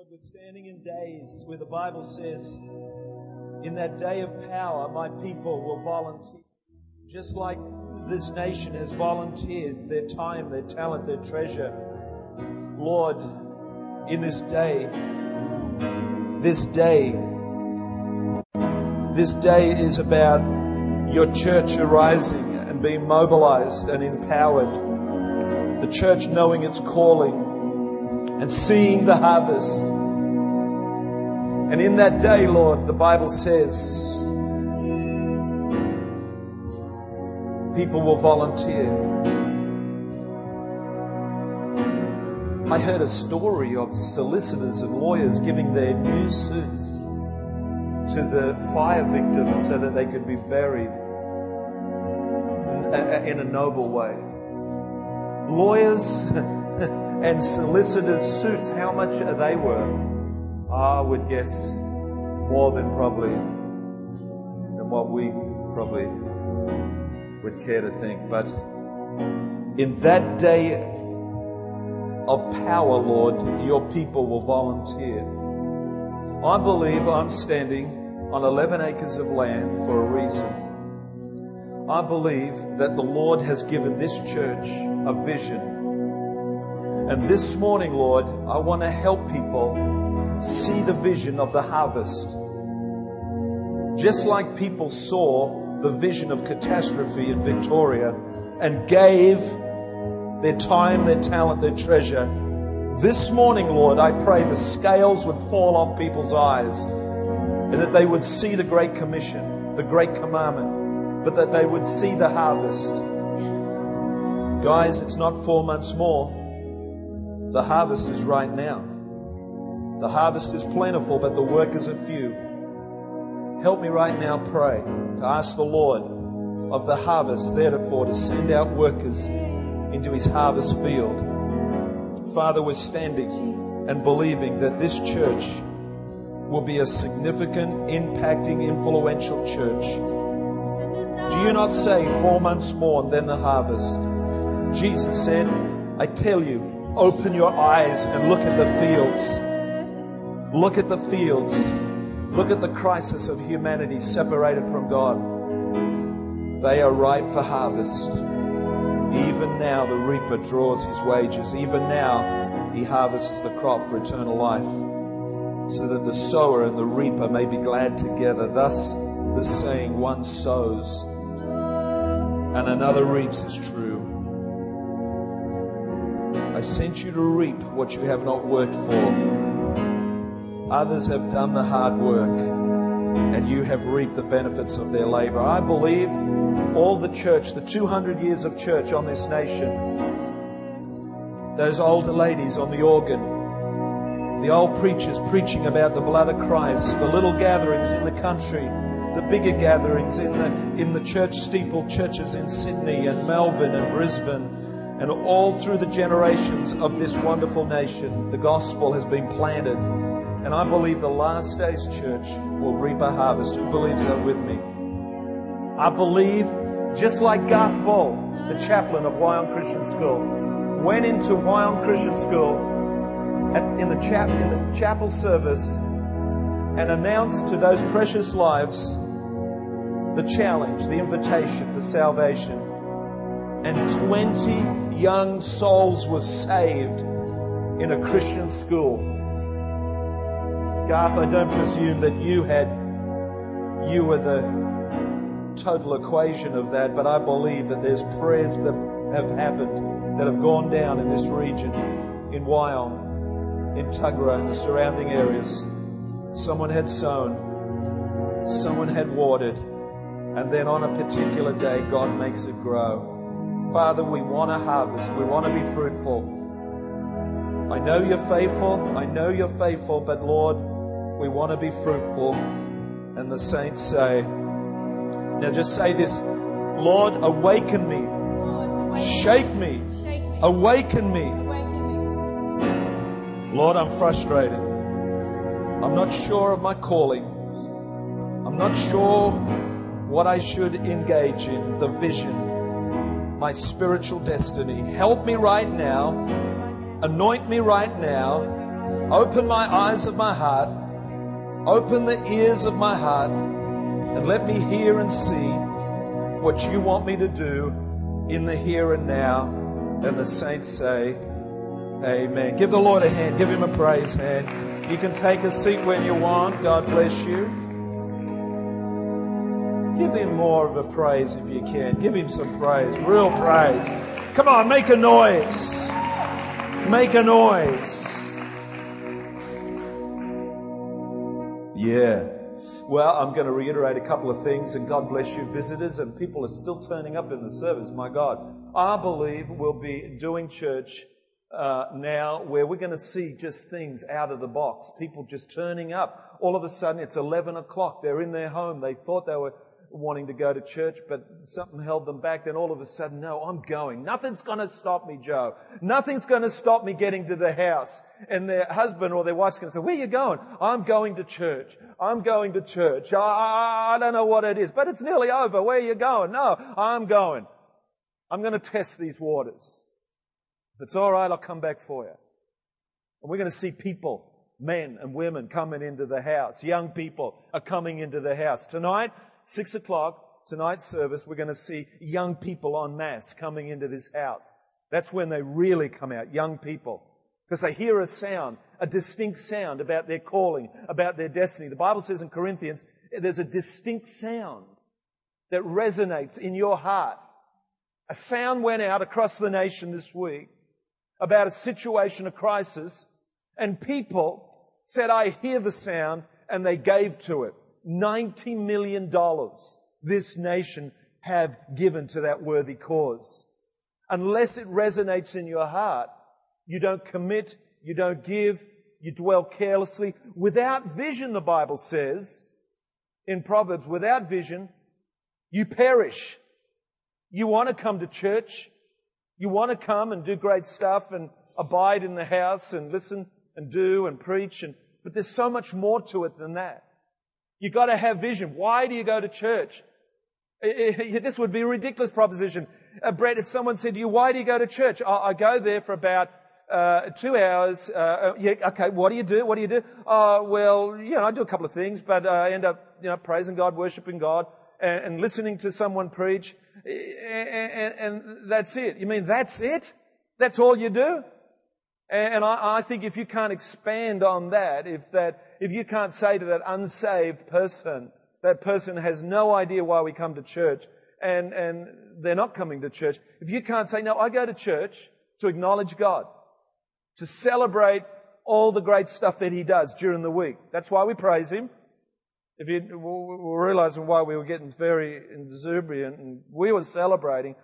Lord, we're standing in days where the Bible says, in that day of power, my people will volunteer. Just like this nation has volunteered their time, their talent, their treasure. Lord, in this day, this day, this day is about your church arising and being mobilized and empowered. The church knowing its calling and seeing the harvest. And in that day, Lord, the Bible says, people will volunteer. I heard a story of solicitors and lawyers giving their new suits to the fire victims so that they could be buried in a noble way. Lawyers and solicitors' suits, how much are they worth? I would guess more than probably than what we probably would care to think. But in that day of power, Lord, your people will volunteer. I believe I'm standing on 11 acres of land for a reason. I believe that the Lord has given this church a vision and this morning, Lord, I want to help people see the vision of the harvest. Just like people saw the vision of catastrophe in Victoria and gave their time, their talent, their treasure. This morning, Lord, I pray the scales would fall off people's eyes and that they would see the Great Commission, the Great Commandment, but that they would see the harvest. Guys, it's not four months more. The harvest is right now. The harvest is plentiful, but the workers are few. Help me right now pray to ask the Lord of the harvest, therefore, to send out workers into his harvest field. Father, we're standing and believing that this church will be a significant, impacting, influential church. Do you not say four months more and then the harvest? Jesus said, I tell you, Open your eyes and look at the fields. Look at the fields. Look at the crisis of humanity separated from God. They are ripe for harvest. Even now, the reaper draws his wages. Even now, he harvests the crop for eternal life, so that the sower and the reaper may be glad together. Thus, the saying, one sows and another reaps is true. I sent you to reap what you have not worked for. Others have done the hard work, and you have reaped the benefits of their labor. I believe all the church, the 200 years of church on this nation, those older ladies on the organ, the old preachers preaching about the blood of Christ, the little gatherings in the country, the bigger gatherings in the, in the church steeple churches in Sydney and Melbourne and Brisbane and all through the generations of this wonderful nation, the gospel has been planted. And I believe the last days church will reap a harvest. Who believes that with me? I believe, just like Garth Ball, the chaplain of Wyong Christian School, went into Wyong Christian School at, in, the in the chapel service and announced to those precious lives the challenge, the invitation for salvation and 20 young souls were saved in a Christian school. Garth, I don't presume that you had, you were the total equation of that, but I believe that there's prayers that have happened that have gone down in this region, in Wyong, in Tuggerah, in the surrounding areas. Someone had sown, someone had watered, and then on a particular day, God makes it grow. Father, we want to harvest. We want to be fruitful. I know you're faithful. I know you're faithful, but Lord, we want to be fruitful. And the saints say, now just say this Lord, awaken me, shake me, awaken me. Lord, I'm frustrated. I'm not sure of my calling. I'm not sure what I should engage in, the vision my spiritual destiny. Help me right now. Anoint me right now. Open my eyes of my heart. Open the ears of my heart and let me hear and see what you want me to do in the here and now. And the saints say, Amen. Give the Lord a hand. Give him a praise hand. You can take a seat when you want. God bless you. Give him more of a praise if you can. Give him some praise. Real praise. Come on, make a noise. Make a noise. Yeah. Well, I'm going to reiterate a couple of things, and God bless you, visitors, and people are still turning up in the service. My God. I believe we'll be doing church uh, now where we're going to see just things out of the box. People just turning up. All of a sudden, it's 11 o'clock. They're in their home. They thought they were wanting to go to church, but something held them back. Then all of a sudden, no, I'm going. Nothing's going to stop me, Joe. Nothing's going to stop me getting to the house. And their husband or their wife's going to say, where are you going? I'm going to church. I'm going to church. I, I don't know what it is, but it's nearly over. Where are you going? No, I'm going. I'm going to test these waters. If it's all right, I'll come back for you. And we're going to see people, men and women coming into the house. Young people are coming into the house. Tonight, six o'clock, tonight's service, we're going to see young people en masse coming into this house. That's when they really come out, young people. Because they hear a sound, a distinct sound about their calling, about their destiny. The Bible says in Corinthians, there's a distinct sound that resonates in your heart. A sound went out across the nation this week about a situation, a crisis, and people said, I hear the sound, and they gave to it. $90 million this nation have given to that worthy cause. Unless it resonates in your heart, you don't commit, you don't give, you dwell carelessly. Without vision, the Bible says in Proverbs, without vision, you perish. You want to come to church. You want to come and do great stuff and abide in the house and listen and do and preach and, but there's so much more to it than that. You've got to have vision. Why do you go to church? This would be a ridiculous proposition. Uh, Brett, if someone said to you, why do you go to church? I, I go there for about uh, two hours. Uh, uh yeah, okay, what do you do? What do you do? Uh, well, you know, I do a couple of things, but uh, I end up, you know, praising God, worshiping God, and, and listening to someone preach, and, and, and, that's it. You mean that's it? That's all you do? And, I, I think if you can't expand on that, if that if you can't say to that unsaved person, that person has no idea why we come to church and, and they're not coming to church. If you can't say, no, I go to church to acknowledge God, to celebrate all the great stuff that He does during the week. That's why we praise Him. If you we're realizing why we were getting very exuberant and we were celebrating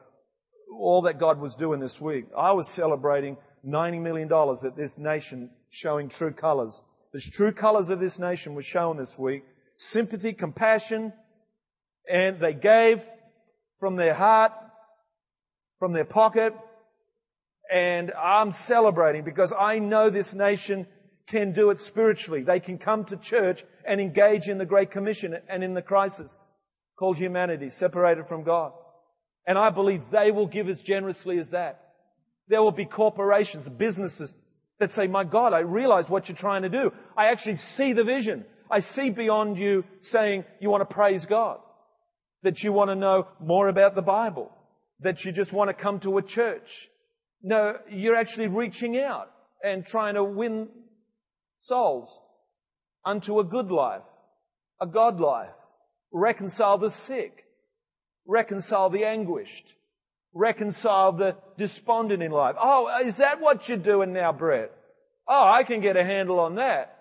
all that God was doing this week. I was celebrating $90 million that this nation showing true colors the true colors of this nation were shown this week. Sympathy, compassion, and they gave from their heart, from their pocket, and I'm celebrating because I know this nation can do it spiritually. They can come to church and engage in the Great Commission and in the crisis called humanity, separated from God. And I believe they will give as generously as that. There will be corporations, businesses that say, my God, I realize what you're trying to do. I actually see the vision. I see beyond you saying you want to praise God, that you want to know more about the Bible, that you just want to come to a church. No, you're actually reaching out and trying to win souls unto a good life, a God life, reconcile the sick, reconcile the anguished, reconcile the despondent in life. Oh, is that what you're doing now, Brett? Oh, I can get a handle on that.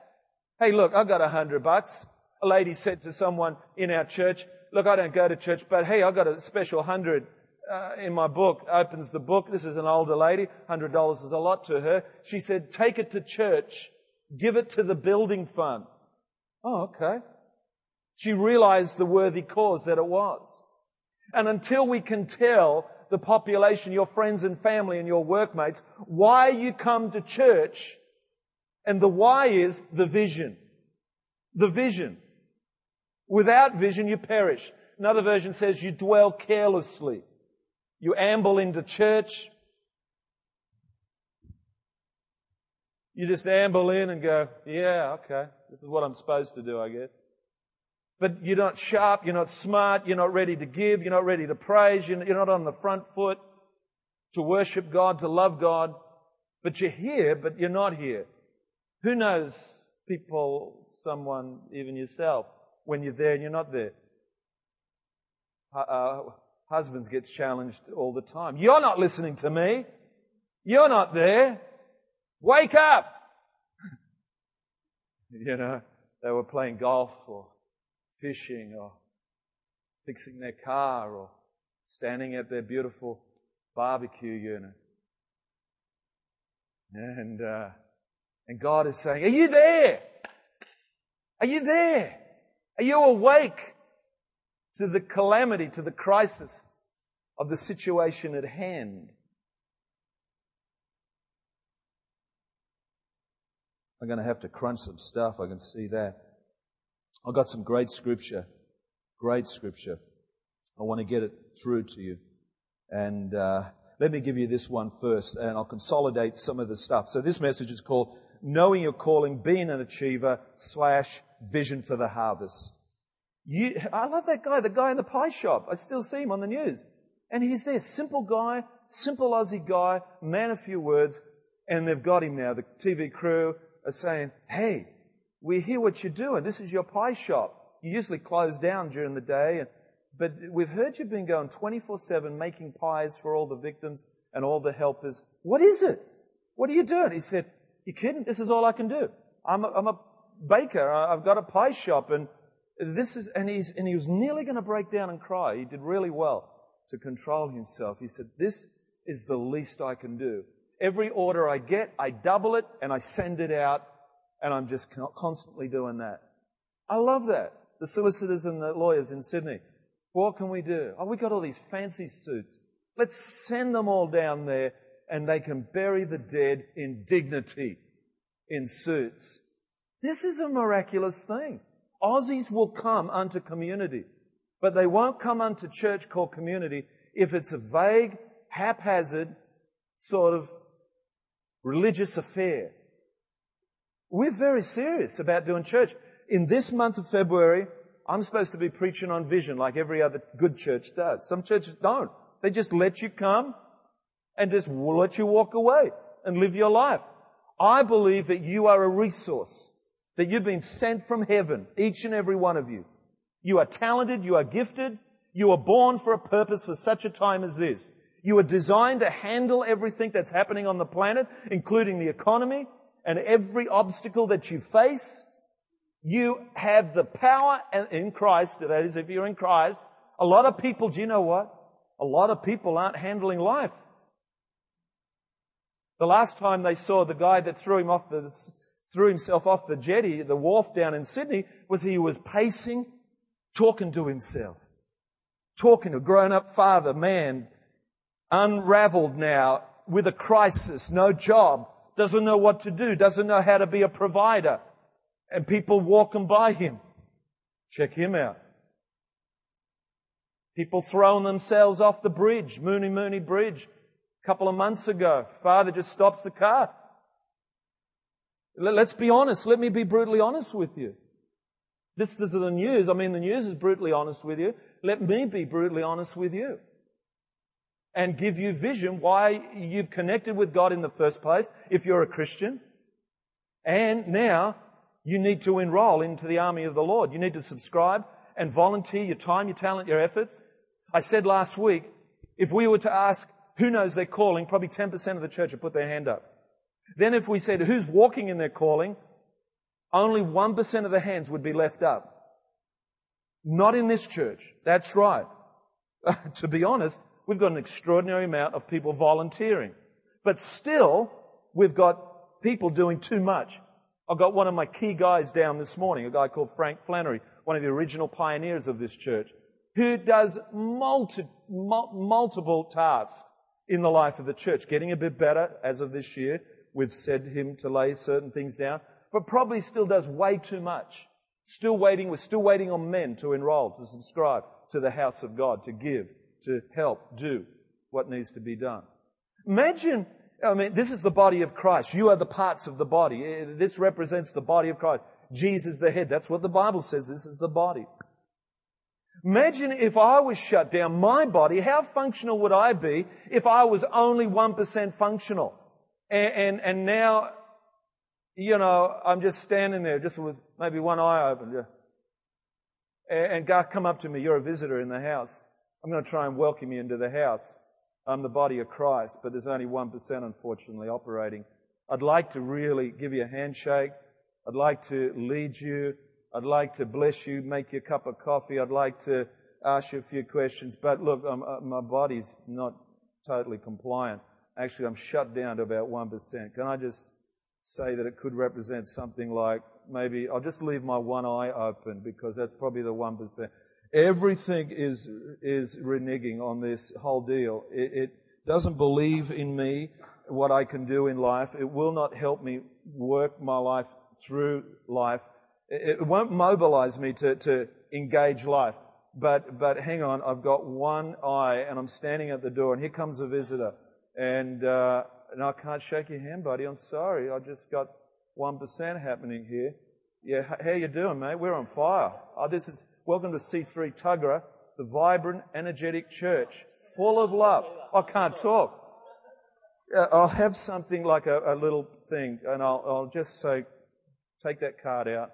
Hey, look, I've got a hundred bucks. A lady said to someone in our church, look, I don't go to church, but hey, I've got a special hundred uh, in my book. Opens the book. This is an older lady. Hundred dollars is a lot to her. She said, take it to church. Give it to the building fund. Oh, okay. She realized the worthy cause that it was. And until we can tell the population, your friends and family and your workmates, why you come to church. And the why is the vision. The vision. Without vision, you perish. Another version says you dwell carelessly. You amble into church. You just amble in and go, yeah, okay, this is what I'm supposed to do, I guess. But you're not sharp, you're not smart, you're not ready to give, you're not ready to praise, you're not on the front foot to worship God, to love God. But you're here, but you're not here. Who knows people, someone, even yourself, when you're there and you're not there? Uh, husbands get challenged all the time. You're not listening to me. You're not there. Wake up! you know, they were playing golf or fishing or fixing their car or standing at their beautiful barbecue unit. And, uh, and God is saying, are you there? Are you there? Are you awake to the calamity, to the crisis of the situation at hand? I'm going to have to crunch some stuff. I can see that. I've got some great scripture. Great scripture. I want to get it through to you. And uh, let me give you this one first, and I'll consolidate some of the stuff. So this message is called Knowing Your Calling, Being an Achiever, slash Vision for the Harvest. You, I love that guy, the guy in the pie shop. I still see him on the news. And he's there, simple guy, simple Aussie guy, man of few words, and they've got him now. The TV crew are saying, hey, we hear what you're doing. This is your pie shop. You usually close down during the day, but we've heard you've been going 24-7 making pies for all the victims and all the helpers. What is it? What are you doing? He said, you kidding? This is all I can do. I'm a, I'm a baker. I've got a pie shop and this is, and he's, and he was nearly going to break down and cry. He did really well to control himself. He said, this is the least I can do. Every order I get, I double it and I send it out and I'm just constantly doing that. I love that. The solicitors and the lawyers in Sydney. What can we do? Oh, we got all these fancy suits. Let's send them all down there and they can bury the dead in dignity in suits. This is a miraculous thing. Aussies will come unto community, but they won't come unto church called community if it's a vague, haphazard sort of religious affair. We're very serious about doing church. In this month of February, I'm supposed to be preaching on vision like every other good church does. Some churches don't. They just let you come and just let you walk away and live your life. I believe that you are a resource, that you've been sent from heaven, each and every one of you. You are talented, you are gifted, you are born for a purpose for such a time as this. You are designed to handle everything that's happening on the planet, including the economy and every obstacle that you face. You have the power in Christ, that is, if you're in Christ. A lot of people, do you know what? A lot of people aren't handling life. The last time they saw the guy that threw him off the, threw himself off the jetty, the wharf down in Sydney, was he was pacing, talking to himself. Talking to a grown up father, man, unraveled now with a crisis, no job, doesn't know what to do, doesn't know how to be a provider. And people walking by him. Check him out. People throwing themselves off the bridge, Mooney Mooney Bridge, a couple of months ago. Father just stops the car. Let's be honest. Let me be brutally honest with you. This, this is the news. I mean, the news is brutally honest with you. Let me be brutally honest with you and give you vision why you've connected with God in the first place if you're a Christian. And now you need to enroll into the army of the Lord. You need to subscribe and volunteer your time, your talent, your efforts. I said last week, if we were to ask who knows their calling, probably 10% of the church would put their hand up. Then if we said who's walking in their calling, only 1% of the hands would be left up. Not in this church. That's right. to be honest, we've got an extraordinary amount of people volunteering. But still, we've got people doing too much. I've got one of my key guys down this morning, a guy called Frank Flannery, one of the original pioneers of this church, who does multi, multiple tasks in the life of the church, getting a bit better as of this year. We've said him to lay certain things down, but probably still does way too much. Still waiting, we're still waiting on men to enroll, to subscribe to the house of God, to give to help do what needs to be done. Imagine I mean, this is the body of Christ. You are the parts of the body. Eh, this represents the body of Christ. Jesus the head. That's what the Bible says. This is the body. Imagine if I was shut down, my body, how functional would I be if I was only 1% functional? And, and, and now, you know, I'm just standing there just with maybe one eye open. And, and God come up to me, you're a visitor in the house. I'm going to try and welcome you into the house. I'm the body of Christ, but there's only 1% unfortunately operating. I'd like to really give you a handshake. I'd like to lead you. I'd like to bless you, make you a cup of coffee. I'd like to ask you a few questions. But look, uh, my body's not totally compliant. Actually, I'm shut down to about 1%. Can I just say that it could represent something like maybe I'll just leave my one eye open because that's probably the 1%. Everything is, is reneging on this whole deal. It, it doesn't believe in me, what I can do in life. It will not help me work my life through life. It won't mobilize me to, to engage life. But, but hang on, I've got one eye and I'm standing at the door and here comes a visitor. And, uh, and I can't shake your hand, buddy. I'm sorry. I just got 1% happening here. Yeah, how you doing, mate? We're on fire. Oh, this is, welcome to C3 Tuggerah, the vibrant, energetic church, full of love. I can't talk. I'll have something like a, a little thing and I'll, I'll just say, take that card out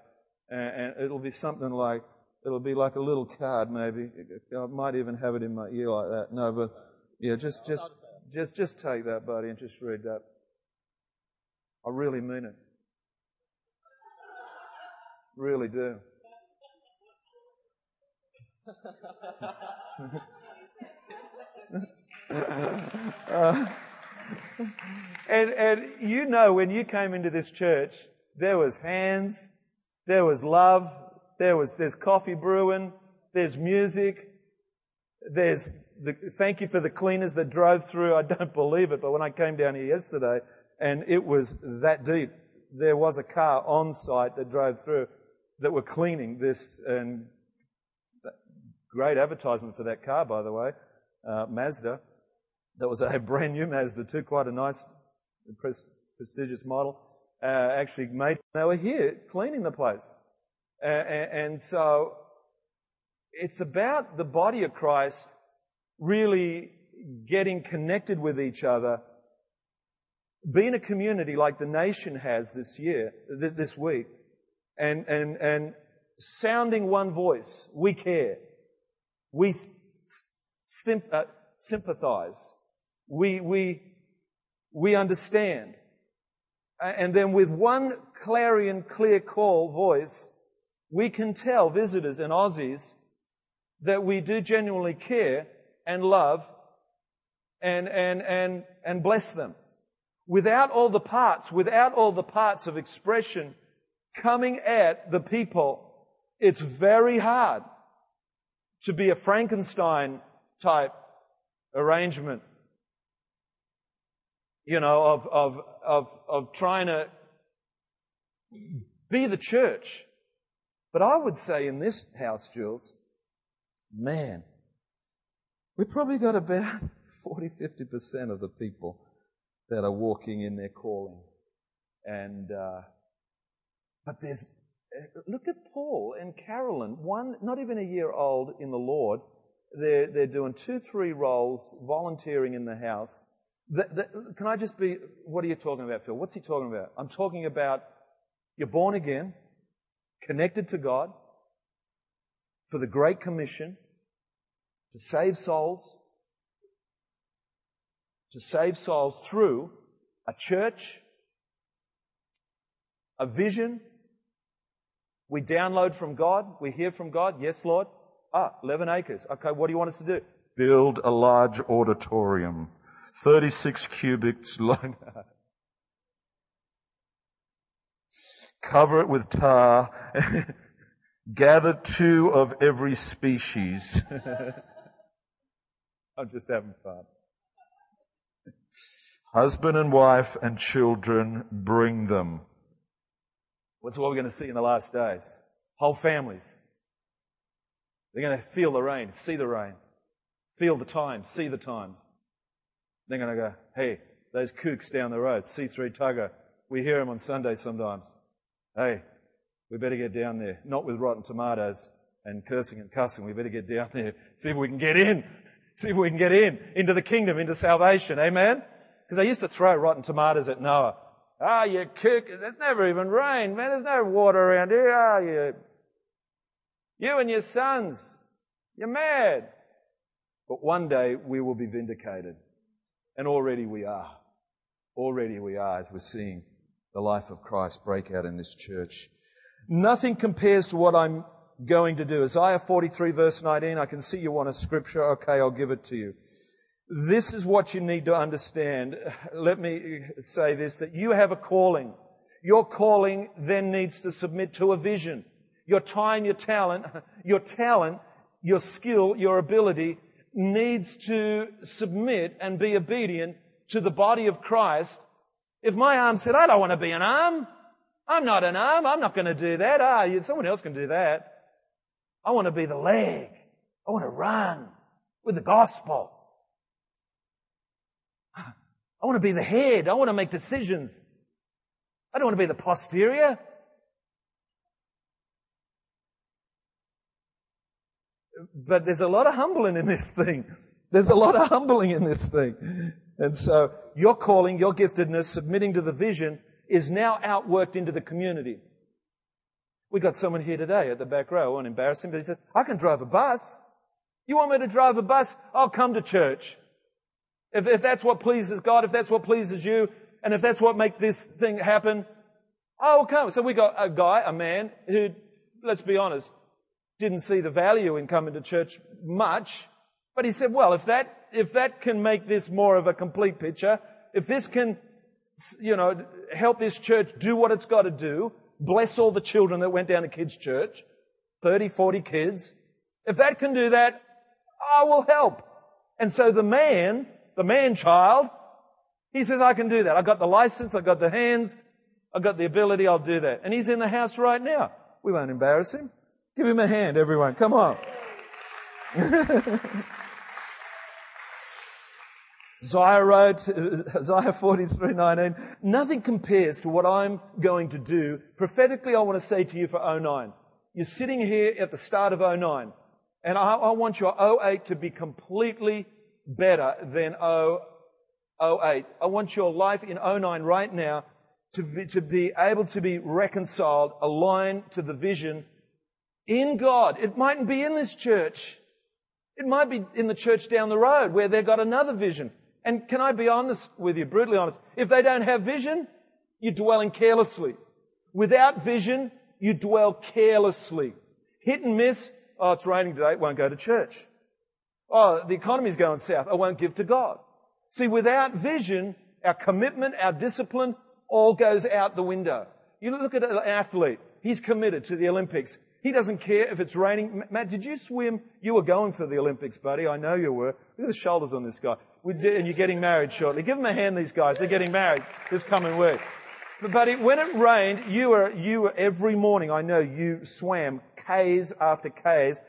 and, and it'll be something like, it'll be like a little card maybe. I might even have it in my ear like that. No, but yeah, just, just, just, just take that, buddy, and just read that. I really mean it. Really do. uh, and, and you know when you came into this church, there was hands, there was love. There was, there's coffee brewing. There's music. There's the, thank you for the cleaners that drove through. I don't believe it, but when I came down here yesterday and it was that deep, there was a car on site that drove through that were cleaning this and great advertisement for that car, by the way, uh, Mazda. That was a brand new Mazda too, quite a nice, prestigious model uh, actually made, they were here cleaning the place. Uh, and so it's about the body of Christ really getting connected with each other, being a community like the nation has this year, this week, and, and, and sounding one voice. We care. We uh, sympathize. We, we, we understand. And then with one clarion clear call voice, we can tell visitors and Aussies that we do genuinely care and love and, and, and, and bless them. Without all the parts, without all the parts of expression coming at the people, it's very hard to be a Frankenstein type arrangement you know, of, of, of, of trying to be the church. But I would say in this house, Jules, man, we probably got about 40, 50% of the people that are walking in their calling. And, uh, but there's, uh, look at Paul and Carolyn, one, not even a year old in the Lord. They're, they're doing two, three roles, volunteering in the house. The, the, can I just be, what are you talking about, Phil? What's he talking about? I'm talking about you're born again, connected to God, for the Great Commission, to save souls, to save souls through a church, a vision. We download from God, we hear from God, yes, Lord. Ah, 11 acres. Okay, what do you want us to do? Build a large auditorium. 36 cubits long. Cover it with tar. Gather two of every species. I'm just having fun. Husband and wife and children, bring them. What's what we're going to see in the last days? Whole families. They're going to feel the rain, see the rain, feel the times, see the times. They're going to go, hey, those kooks down the road, C3 Tuggerah. We hear them on Sunday sometimes. Hey, we better get down there. Not with rotten tomatoes and cursing and cussing. We better get down there. See if we can get in. See if we can get in. Into the kingdom, into salvation. Amen? Because they used to throw rotten tomatoes at Noah. Ah, oh, you kook. There's never even rain, man. There's no water around here, are you? You and your sons. You're mad. But one day we will be vindicated. And already we are. Already we are as we're seeing the life of Christ break out in this church. Nothing compares to what I'm going to do. Isaiah 43 verse 19, I can see you want a scripture. Okay, I'll give it to you. This is what you need to understand. Let me say this, that you have a calling. Your calling then needs to submit to a vision. Your time, your talent, your talent, your skill, your ability needs to submit and be obedient to the body of Christ. If my arm said, I don't want to be an arm, I'm not an arm, I'm not going to do that. Ah, someone else can do that. I want to be the leg. I want to run with the gospel. I want to be the head. I want to make decisions. I don't want to be the posterior. But there's a lot of humbling in this thing. There's a lot of humbling in this thing. And so your calling, your giftedness, submitting to the vision is now outworked into the community. We got someone here today at the back row. I won't embarrass him, but he said, I can drive a bus. You want me to drive a bus? I'll come to church. If, if that's what pleases God, if that's what pleases you, and if that's what makes this thing happen, I will come. So we got a guy, a man, who, let's be honest, didn't see the value in coming to church much, but he said, well, if that, if that can make this more of a complete picture, if this can, you know, help this church do what it's got to do, bless all the children that went down to kids' church, 30, 40 kids. If that can do that, I will help. And so the man, the man child, he says, I can do that. I've got the license, I've got the hands, I've got the ability, I'll do that. And he's in the house right now. We won't embarrass him. Give him a hand, everyone. Come on. Isaiah wrote, Isaiah 43, 19, nothing compares to what I'm going to do. Prophetically, I want to say to you for 09. You're sitting here at the start of 09, and I, I want your 08 to be completely better than 08. I want your life in 09 right now to be, to be able to be reconciled, aligned to the vision in God. It mightn't be in this church. It might be in the church down the road where they've got another vision. And can I be honest with you, brutally honest? If they don't have vision, you're dwelling carelessly. Without vision, you dwell carelessly. Hit and miss. Oh, it's raining today. Won't go to church. Oh, the economy's going south. I won't give to God. See, without vision, our commitment, our discipline, all goes out the window. You look at an athlete. He's committed to the Olympics. He doesn't care if it's raining. Matt, did you swim? You were going for the Olympics, buddy. I know you were. Look at the shoulders on this guy and you're getting married shortly. Give them a hand, these guys. They're getting married this coming week. But buddy, when it rained, you were, you were, every morning, I know you swam Ks after Ks.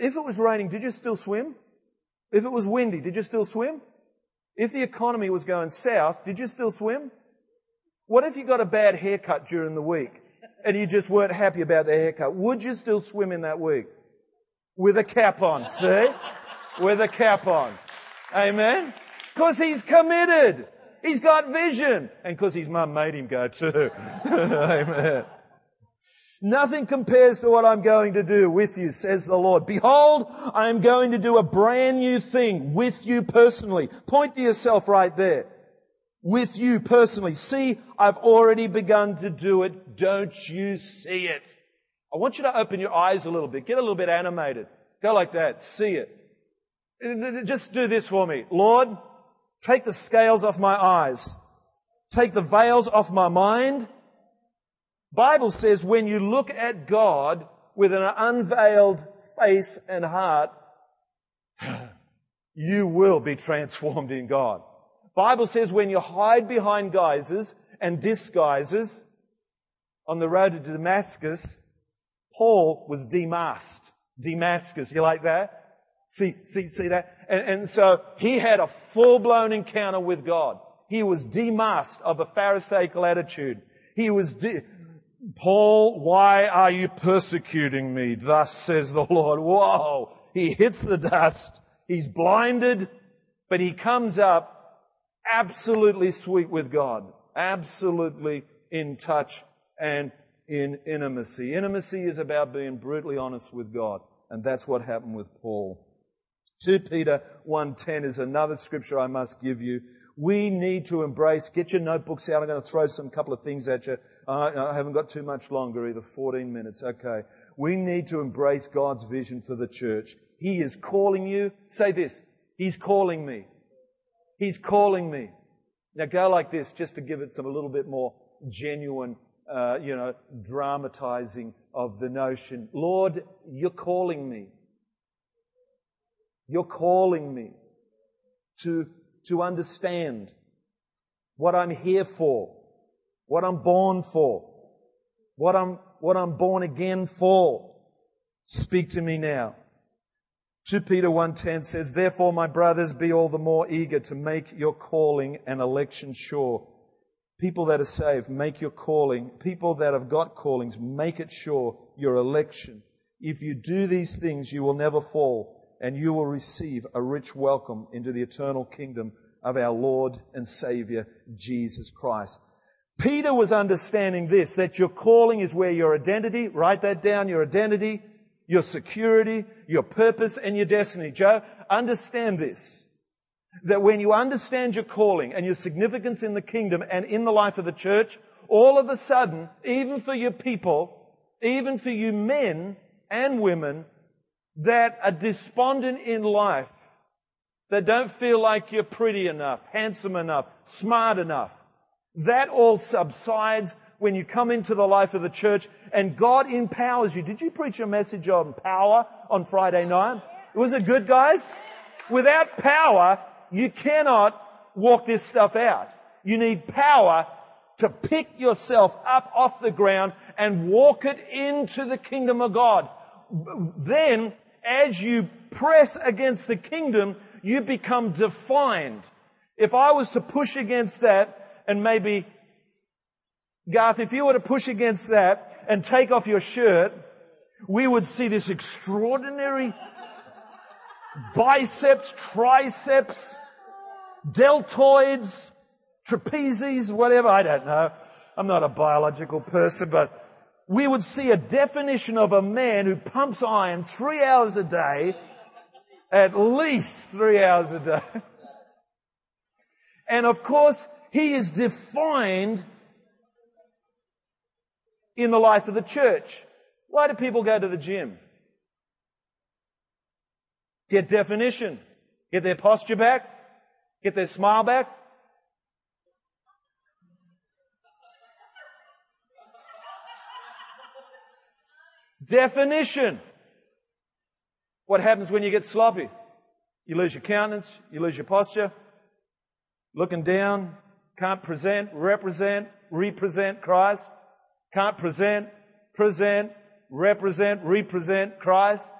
If it was raining, did you still swim? If it was windy, did you still swim? If the economy was going south, did you still swim? What if you got a bad haircut during the week and you just weren't happy about the haircut? Would you still swim in that week? With a cap on, see? With a cap on. Amen? Because he's committed. He's got vision. And because his mum made him go too. Amen. Nothing compares to what I'm going to do with you, says the Lord. Behold, I am going to do a brand new thing with you personally. Point to yourself right there. With you personally. See, I've already begun to do it. Don't you see it? I want you to open your eyes a little bit. Get a little bit animated. Go like that. See it. Just do this for me. Lord, take the scales off my eyes. Take the veils off my mind. Bible says when you look at God with an unveiled face and heart, you will be transformed in God. Bible says when you hide behind guises and disguises on the road to Damascus, Paul was demasked. Damascus, you like that? See, see, see that? And, and so he had a full blown encounter with God. He was demasked of a Pharisaical attitude. He was, de- Paul, why are you persecuting me? Thus says the Lord. Whoa. He hits the dust. He's blinded, but he comes up absolutely sweet with God. Absolutely in touch and in intimacy. Intimacy is about being brutally honest with God. And that's what happened with Paul. 2 Peter 1.10 is another scripture I must give you. We need to embrace, get your notebooks out. I'm going to throw some couple of things at you. Uh, I haven't got too much longer either, 14 minutes. Okay. We need to embrace God's vision for the church. He is calling you. Say this. He's calling me. He's calling me. Now go like this just to give it some a little bit more genuine, uh, you know, dramatizing of the notion. Lord, you're calling me. You're calling me to, to understand what I'm here for, what I'm born for, what I'm, what I'm born again for. Speak to me now. 2 Peter 1:10 says, "Therefore, my brothers, be all the more eager to make your calling and election sure." People that are saved, make your calling. People that have got callings, make it sure your election. If you do these things, you will never fall and you will receive a rich welcome into the eternal kingdom of our Lord and Savior, Jesus Christ. Peter was understanding this, that your calling is where your identity, write that down, your identity, your security, your purpose, and your destiny. Joe, understand this. That when you understand your calling and your significance in the kingdom and in the life of the church, all of a sudden, even for your people, even for you men and women, that are despondent in life, that don't feel like you're pretty enough, handsome enough, smart enough, that all subsides when you come into the life of the church and God empowers you. Did you preach a message on power on Friday night? Was it good, guys? Without power, you cannot walk this stuff out. You need power to pick yourself up off the ground and walk it into the kingdom of God. Then as you press against the kingdom, you become defined. If I was to push against that and maybe, Garth, if you were to push against that and take off your shirt, we would see this extraordinary biceps, triceps, deltoids, trapezes, whatever. I don't know. I'm not a biological person, but we would see a definition of a man who pumps iron three hours a day, at least three hours a day. And of course, he is defined in the life of the church. Why do people go to the gym? Get definition. Get their posture back. Get their smile back. Definition. What happens when you get sloppy? You lose your countenance, you lose your posture, looking down, can't present, represent, represent Christ, can't present, present, represent, represent Christ,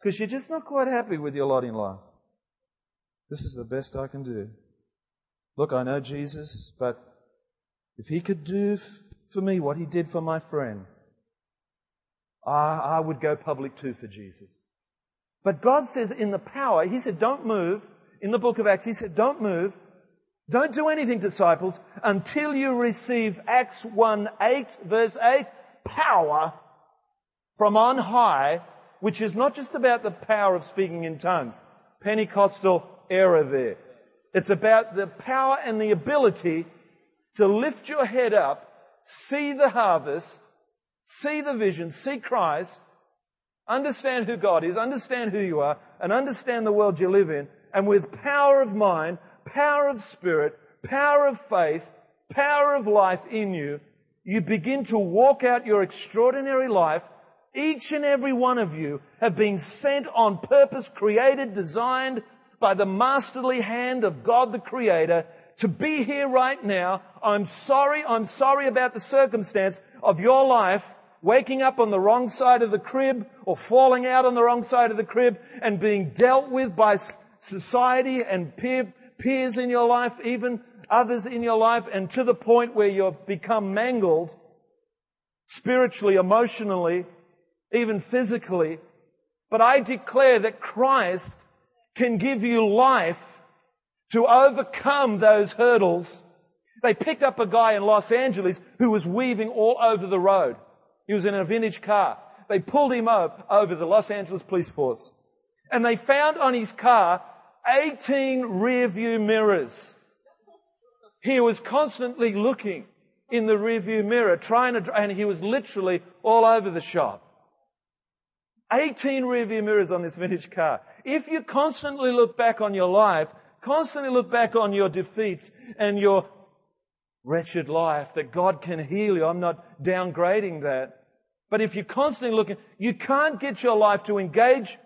because you're just not quite happy with your lot in life. This is the best I can do. Look, I know Jesus, but if he could do for me what he did for my friend, I, I would go public too for Jesus. But God says in the power, He said, don't move. In the book of Acts, He said, don't move. Don't do anything, disciples, until you receive Acts 1 8, verse 8, power from on high, which is not just about the power of speaking in tongues. Pentecostal era there. It's about the power and the ability to lift your head up, see the harvest, see the vision, see Christ, understand who God is, understand who you are, and understand the world you live in, and with power of mind, power of spirit, power of faith, power of life in you, you begin to walk out your extraordinary life. Each and every one of you have been sent on purpose, created, designed by the masterly hand of God the Creator to be here right now. I'm sorry, I'm sorry about the circumstance of your life waking up on the wrong side of the crib or falling out on the wrong side of the crib and being dealt with by society and peer, peers in your life, even others in your life and to the point where you've become mangled spiritually, emotionally, even physically. But I declare that Christ can give you life to overcome those hurdles. They picked up a guy in Los Angeles who was weaving all over the road. He was in a vintage car. They pulled him over, over the Los Angeles police force. And they found on his car 18 rear view mirrors. He was constantly looking in the rear view mirror, trying to, and he was literally all over the shop. 18 rear view mirrors on this vintage car. If you constantly look back on your life, constantly look back on your defeats and your wretched life, that God can heal you. I'm not downgrading that. But if you're constantly looking, you can't get your life to engage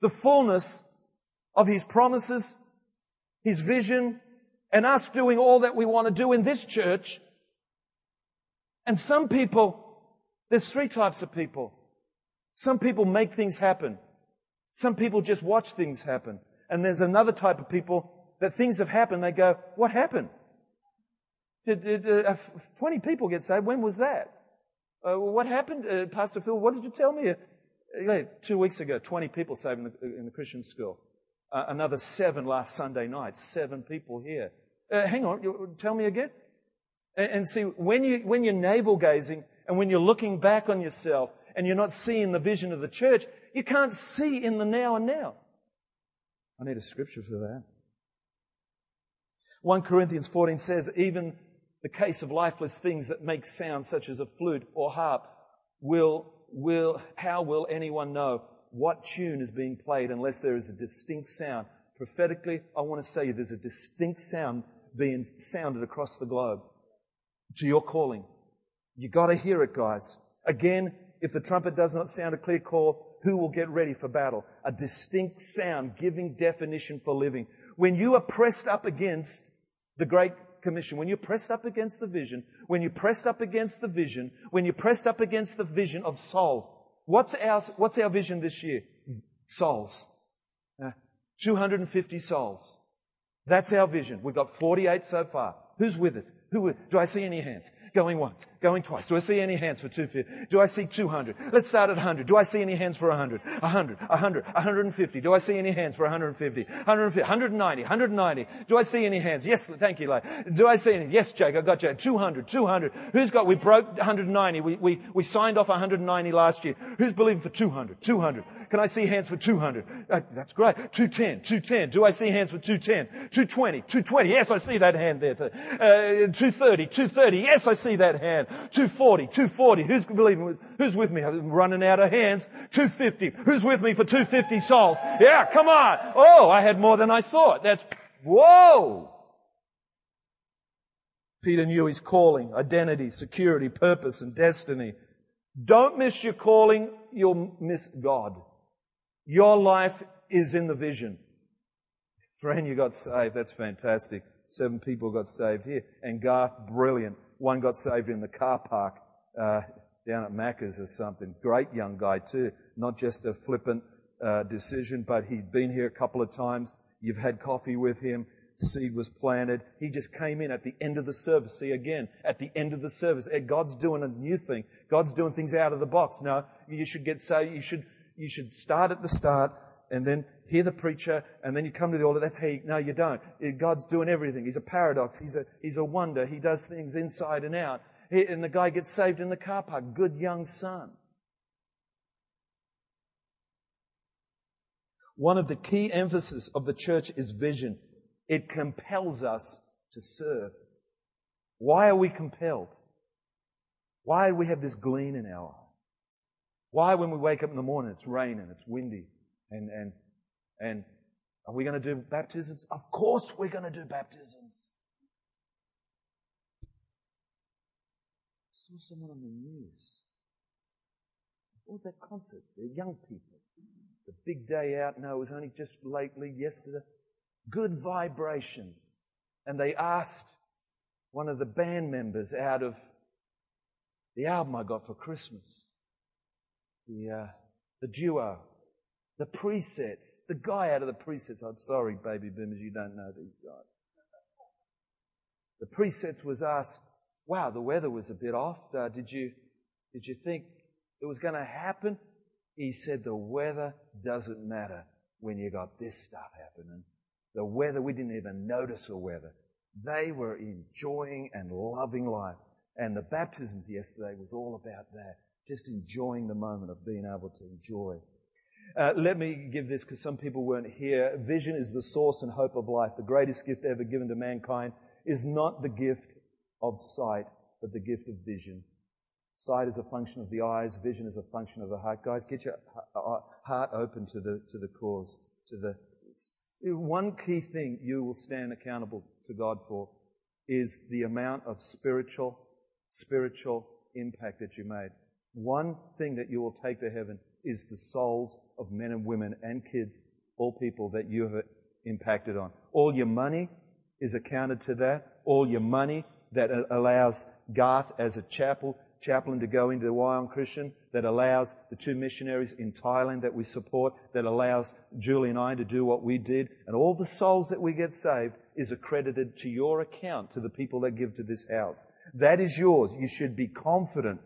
the fullness of His promises, His vision, and us doing all that we want to do in this church. And some people, there's three types of people. Some people make things happen. Some people just watch things happen. And there's another type of people that things have happened. They go, what happened? Did, did uh, 20 people get saved. When was that? Uh, what happened, uh, Pastor Phil? What did you tell me? Uh, two weeks ago, 20 people saved in the, in the Christian school. Uh, another seven last Sunday night. Seven people here. Uh, hang on, you, tell me again. And, and see, when, you, when you're navel gazing and when you're looking back on yourself and you're not seeing the vision of the church, you can't see in the now and now. I need a scripture for that. 1 Corinthians 14 says, even the case of lifeless things that make sounds such as a flute or harp, will, will, how will anyone know what tune is being played unless there is a distinct sound? Prophetically, I want to say there's a distinct sound being sounded across the globe to your calling. You gotta hear it, guys. Again, if the trumpet does not sound a clear call, who will get ready for battle? A distinct sound giving definition for living. When you are pressed up against the Great Commission, when you're pressed up against the vision, when you're pressed up against the vision, when you're pressed up against the vision of souls, what's our, what's our vision this year? Souls. Uh, 250 souls. That's our vision. We've got 48 so far. Who's with us? Who, do I see any hands? Going once, going twice. Do I see any hands for 250? Do I see 200? Let's start at 100. Do I see any hands for 100? 100, 100, 150. Do I see any hands for 150? 150, 190, 190. Do I see any hands? Yes, thank you, Lay. Do I see any? Yes, Jake, I got you. 200, 200. Who's got, we broke 190. We, we, we signed off 190 last year. Who's believing for 200? 200. Can I see hands for 200? Uh, that's great. 210, 210. Do I see hands for 210? 220, 220. Yes, I see that hand there. Uh, 230, 230. Yes, I see that hand. 240, 240. Who's believing with, who's with me? I'm running out of hands. 250. Who's with me for 250 souls? Yeah, come on. Oh, I had more than I thought. That's, whoa. Peter knew his calling, identity, security, purpose, and destiny. Don't miss your calling, you'll miss God. Your life is in the vision. Friend, you got saved. That's fantastic. Seven people got saved here. And Garth, brilliant. One got saved in the car park uh, down at Macca's or something. Great young guy too. Not just a flippant uh, decision, but he'd been here a couple of times. You've had coffee with him. Seed was planted. He just came in at the end of the service. See again, at the end of the service, God's doing a new thing. God's doing things out of the box. No, you should get saved. You should you should start at the start and then hear the preacher and then you come to the altar. That's how you, no, you don't. God's doing everything. He's a paradox. He's a, he's a wonder. He does things inside and out. He, and the guy gets saved in the car park. Good young son. One of the key emphasis of the church is vision. It compels us to serve. Why are we compelled? Why do we have this gleam in our eye? Why, when we wake up in the morning, it's raining, it's windy, and, and, and are we going to do baptisms? Of course we're going to do baptisms. I saw someone on the news. What was that concert? The young people. The big day out. No, it was only just lately, yesterday. Good vibrations. And they asked one of the band members out of the album I got for Christmas the, uh, the duo, the presets, the guy out of the presets. I'm sorry, baby boomers, you don't know these guys. The presets was asked, wow, the weather was a bit off. Uh, did you, did you think it was going to happen? He said, the weather doesn't matter when you got this stuff happening. The weather, we didn't even notice the weather. They were enjoying and loving life. And the baptisms yesterday was all about that. Just enjoying the moment of being able to enjoy. Uh, let me give this because some people weren't here. Vision is the source and hope of life. The greatest gift ever given to mankind is not the gift of sight, but the gift of vision. Sight is a function of the eyes, vision is a function of the heart. Guys, get your uh, uh, heart open to the, to the cause, to the, uh, one key thing you will stand accountable to God for is the amount of spiritual, spiritual impact that you made. One thing that you will take to heaven is the souls of men and women and kids, all people that you have impacted on. All your money is accounted to that. All your money that allows Garth as a chapel chaplain to go into the Wyong Christian, that allows the two missionaries in Thailand that we support, that allows Julie and I to do what we did, and all the souls that we get saved is accredited to your account, to the people that give to this house. That is yours. You should be confident.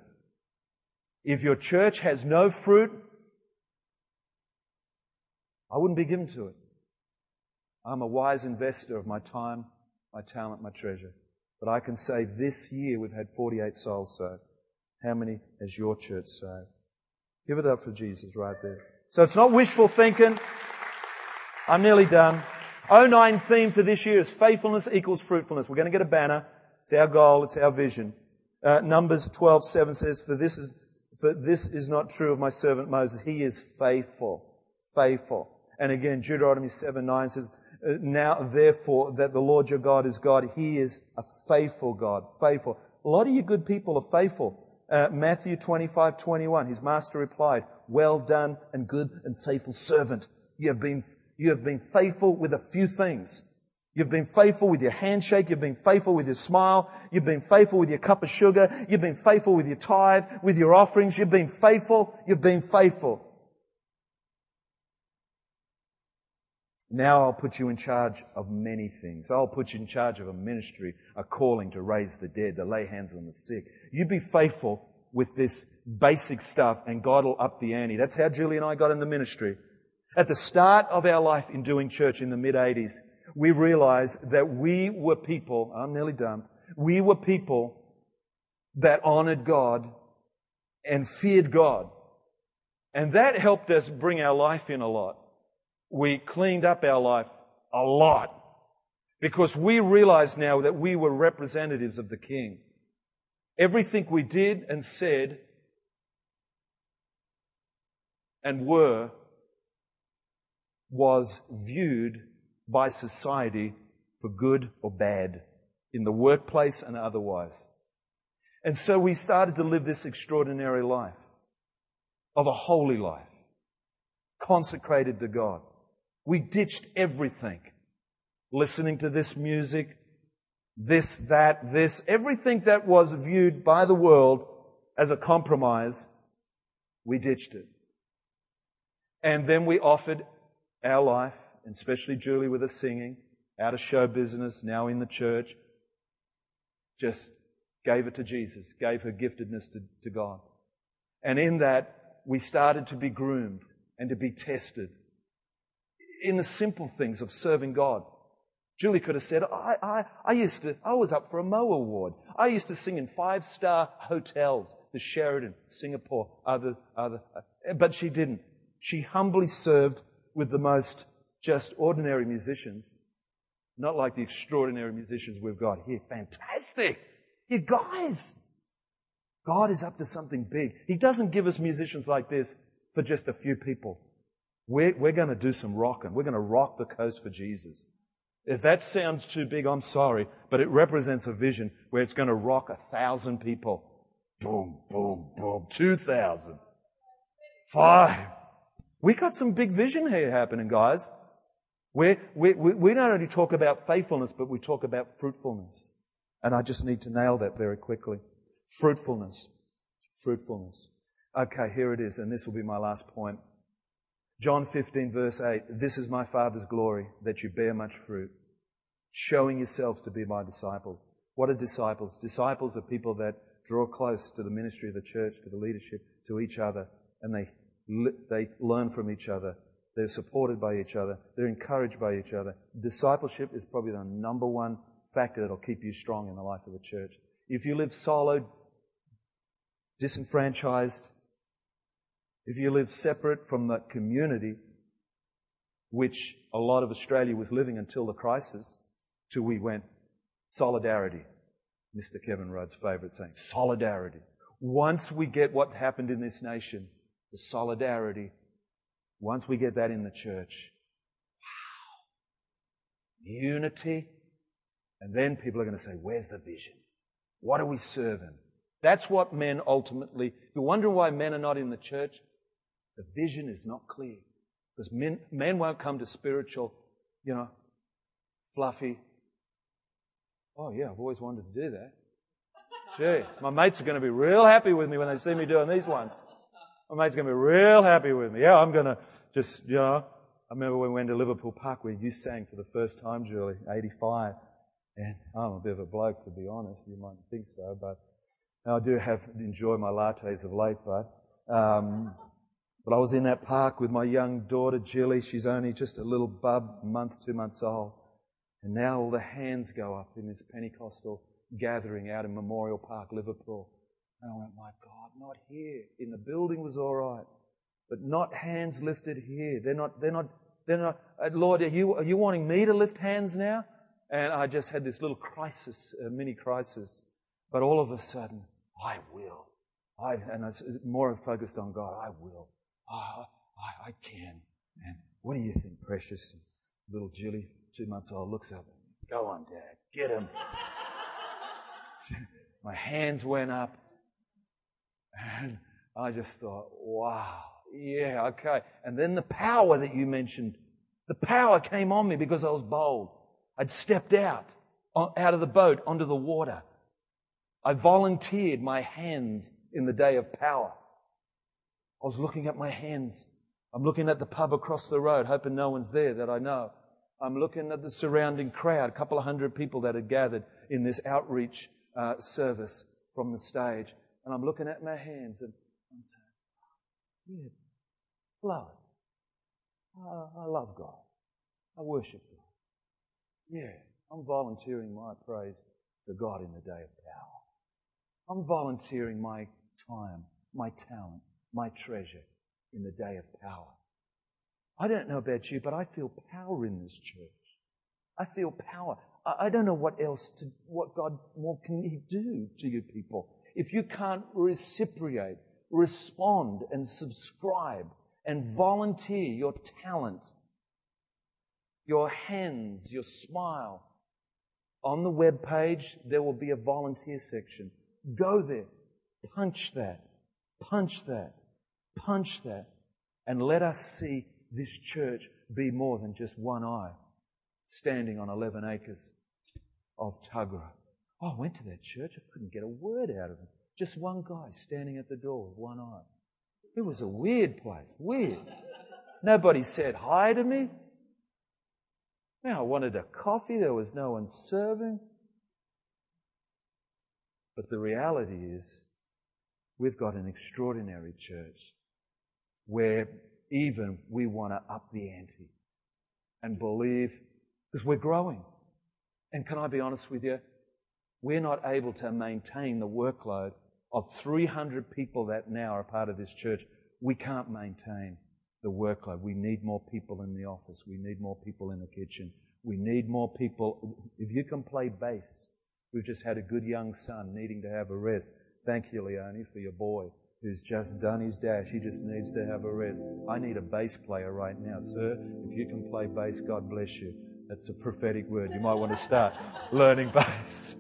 If your church has no fruit, I wouldn't be given to it. I'm a wise investor of my time, my talent, my treasure. But I can say this year we've had 48 souls saved. How many has your church saved? Give it up for Jesus right there. So it's not wishful thinking. I'm nearly done. 09 theme for this year is faithfulness equals fruitfulness. We're going to get a banner. It's our goal. It's our vision. Uh, Numbers 12, 7 says, for this is, for this is not true of my servant Moses. He is faithful. Faithful. And again, Deuteronomy 7, 9 says, uh, now therefore that the Lord your God is God, He is a faithful God. Faithful. A lot of you good people are faithful. Uh, Matthew 25, 21, his master replied, well done and good and faithful servant. You have been, you have been faithful with a few things. You've been faithful with your handshake. You've been faithful with your smile. You've been faithful with your cup of sugar. You've been faithful with your tithe, with your offerings. You've been faithful. You've been faithful. Now I'll put you in charge of many things. I'll put you in charge of a ministry, a calling to raise the dead, to lay hands on the sick. You be faithful with this basic stuff and God will up the ante. That's how Julie and I got in the ministry. At the start of our life in doing church in the mid 80s, we realized that we were people, I'm nearly done, we were people that honored God and feared God. And that helped us bring our life in a lot we cleaned up our life a lot because we realized now that we were representatives of the King. Everything we did and said and were was viewed by society for good or bad in the workplace and otherwise. And so we started to live this extraordinary life of a holy life, consecrated to God. We ditched everything. Listening to this music, this, that, this, everything that was viewed by the world as a compromise, we ditched it. And then we offered our life, and especially Julie with the singing, out of show business, now in the church, just gave it to Jesus, gave her giftedness to, to God. And in that, we started to be groomed and to be tested in the simple things of serving God. Julie could have said, I, I, I used to, I was up for a Mo Award. I used to sing in five star hotels, the Sheraton, Singapore, other, other, but she didn't. She humbly served with the most just ordinary musicians, not like the extraordinary musicians we've got here. Fantastic! You guys! God is up to something big. He doesn't give us musicians like this for just a few people. We're, we're going to do some rocking. We're going to rock the coast for Jesus. If that sounds too big, I'm sorry, but it represents a vision where it's going to rock a thousand people. Boom, boom, boom. Two thousand. Five. We got some big vision here happening, guys. we we, we, we not only talk about faithfulness, but we talk about fruitfulness. And I just need to nail that very quickly. Fruitfulness. Fruitfulness. Okay, here it is, and this will be my last point. John 15 verse 8, this is my Father's glory, that you bear much fruit, showing yourselves to be my disciples. What are disciples? Disciples are people that draw close to the ministry of the church, to the leadership, to each other, and they, they learn from each other. They're supported by each other. They're encouraged by each other. Discipleship is probably the number one factor that'll keep you strong in the life of the church. If you live solo, disenfranchised, if you live separate from that community, which a lot of Australia was living until the crisis, till we went solidarity. Mr. Kevin Rudd's favorite saying, solidarity. Once we get what happened in this nation, the solidarity, once we get that in the church, wow, unity, and then people are going to say, where's the vision? What are we serving? That's what men ultimately, you're wondering why men are not in the church, the vision is not clear. Because men, men won't come to spiritual, you know, fluffy. Oh, yeah, I've always wanted to do that. Gee, my mates are going to be real happy with me when they see me doing these ones. My mate's going to be real happy with me. Yeah, I'm going to just, you know, I remember when we went to Liverpool Park where you sang for the first time, Julie, 85. And I'm a bit of a bloke, to be honest. You might think so, but I do have enjoy my lattes of late, but um, but I was in that park with my young daughter, Jilly. She's only just a little bub, month, two months old. And now all the hands go up in this Pentecostal gathering out in Memorial Park, Liverpool. And I went, my God, not here. In the building was all right, but not hands lifted here. They're not, they're not, they're not, uh, Lord, are you, are you wanting me to lift hands now? And I just had this little crisis, a mini crisis. But all of a sudden, I will. I, and I more focused on God. I will. I, I, I can. And what do you think, precious? Little Julie, two months old, looks up. Go on, Dad. Get him. My hands went up. And I just thought, wow, yeah, okay. And then the power that you mentioned, the power came on me because I was bold. I'd stepped out, out of the boat onto the water. I volunteered my hands in the day of power. I was looking at my hands. I'm looking at the pub across the road, hoping no one's there that I know. I'm looking at the surrounding crowd, a couple of hundred people that had gathered in this outreach uh, service from the stage. And I'm looking at my hands and I'm saying, yeah, love it. I, I love God. I worship God. Yeah, I'm volunteering my praise to God in the day of power. I'm volunteering my time, my talent, my treasure in the day of power. I don't know about you, but I feel power in this church. I feel power. I don't know what else to, what God more can He do to you people. If you can't reciprocate, respond and subscribe and volunteer your talent, your hands, your smile, on the web page, there will be a volunteer section. Go there. Punch that. Punch that. Punch that. And let us see this church be more than just one eye standing on 11 acres of Tuggerah. Oh, I went to that church. I couldn't get a word out of it. Just one guy standing at the door with one eye. It was a weird place. Weird. Nobody said hi to me. Now I wanted a coffee. There was no one serving. But the reality is, we've got an extraordinary church where even we want to up the ante and believe because we're growing. And can I be honest with you? We're not able to maintain the workload of 300 people that now are part of this church. We can't maintain the workload. We need more people in the office. We need more people in the kitchen. We need more people. If you can play bass, we've just had a good young son needing to have a rest. Thank you, Leone, for your boy who's just done his dash. He just needs to have a rest. I need a bass player right now, sir. If you can play bass, God bless you. That's a prophetic word. You might want to start learning bass.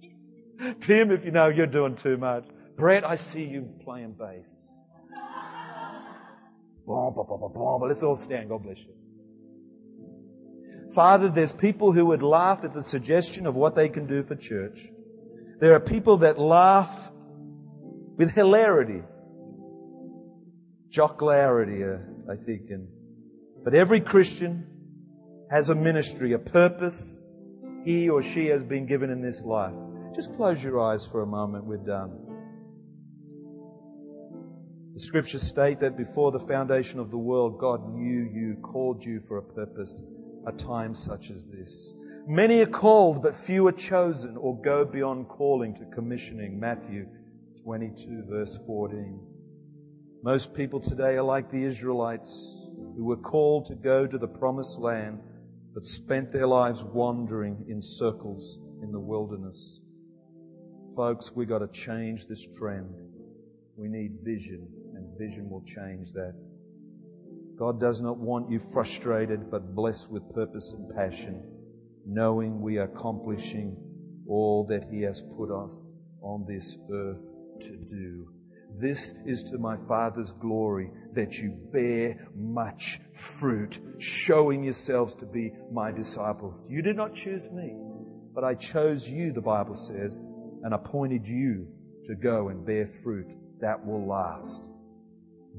Tim, if you know you're doing too much. Brett, I see you playing bass. Boom, boom, boom, boom. Let's all stand. God bless you. Father, there's people who would laugh at the suggestion of what they can do for church. There are people that laugh with hilarity, jocularity, uh, I think. And, but every Christian has a ministry, a purpose. he or she has been given in this life. Just close your eyes for a moment. We're done. The scriptures state that before the foundation of the world, God knew you, called you for a purpose, a time such as this. Many are called, but few are chosen or go beyond calling to commissioning. Matthew 22, verse 14. Most people today are like the Israelites who were called to go to the promised land, but spent their lives wandering in circles in the wilderness. Folks, we got to change this trend. We need vision, and vision will change that. God does not want you frustrated, but blessed with purpose and passion, knowing we are accomplishing all that He has put us on this earth to do. This is to my Father's glory that you bear much fruit, showing yourselves to be my disciples. You did not choose me, but I chose you, the Bible says, and appointed you to go and bear fruit that will last.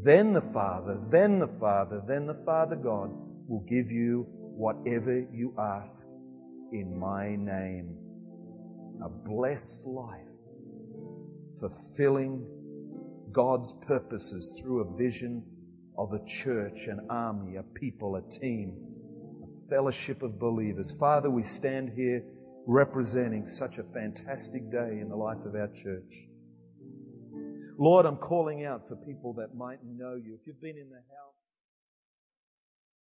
Then the Father, then the Father, then the Father God will give you whatever you ask in my name. A blessed life, fulfilling God's purposes through a vision of a church, an army, a people, a team, a fellowship of believers. Father, we stand here representing such a fantastic day in the life of our church. Lord, I'm calling out for people that might know you. If you've been in the house,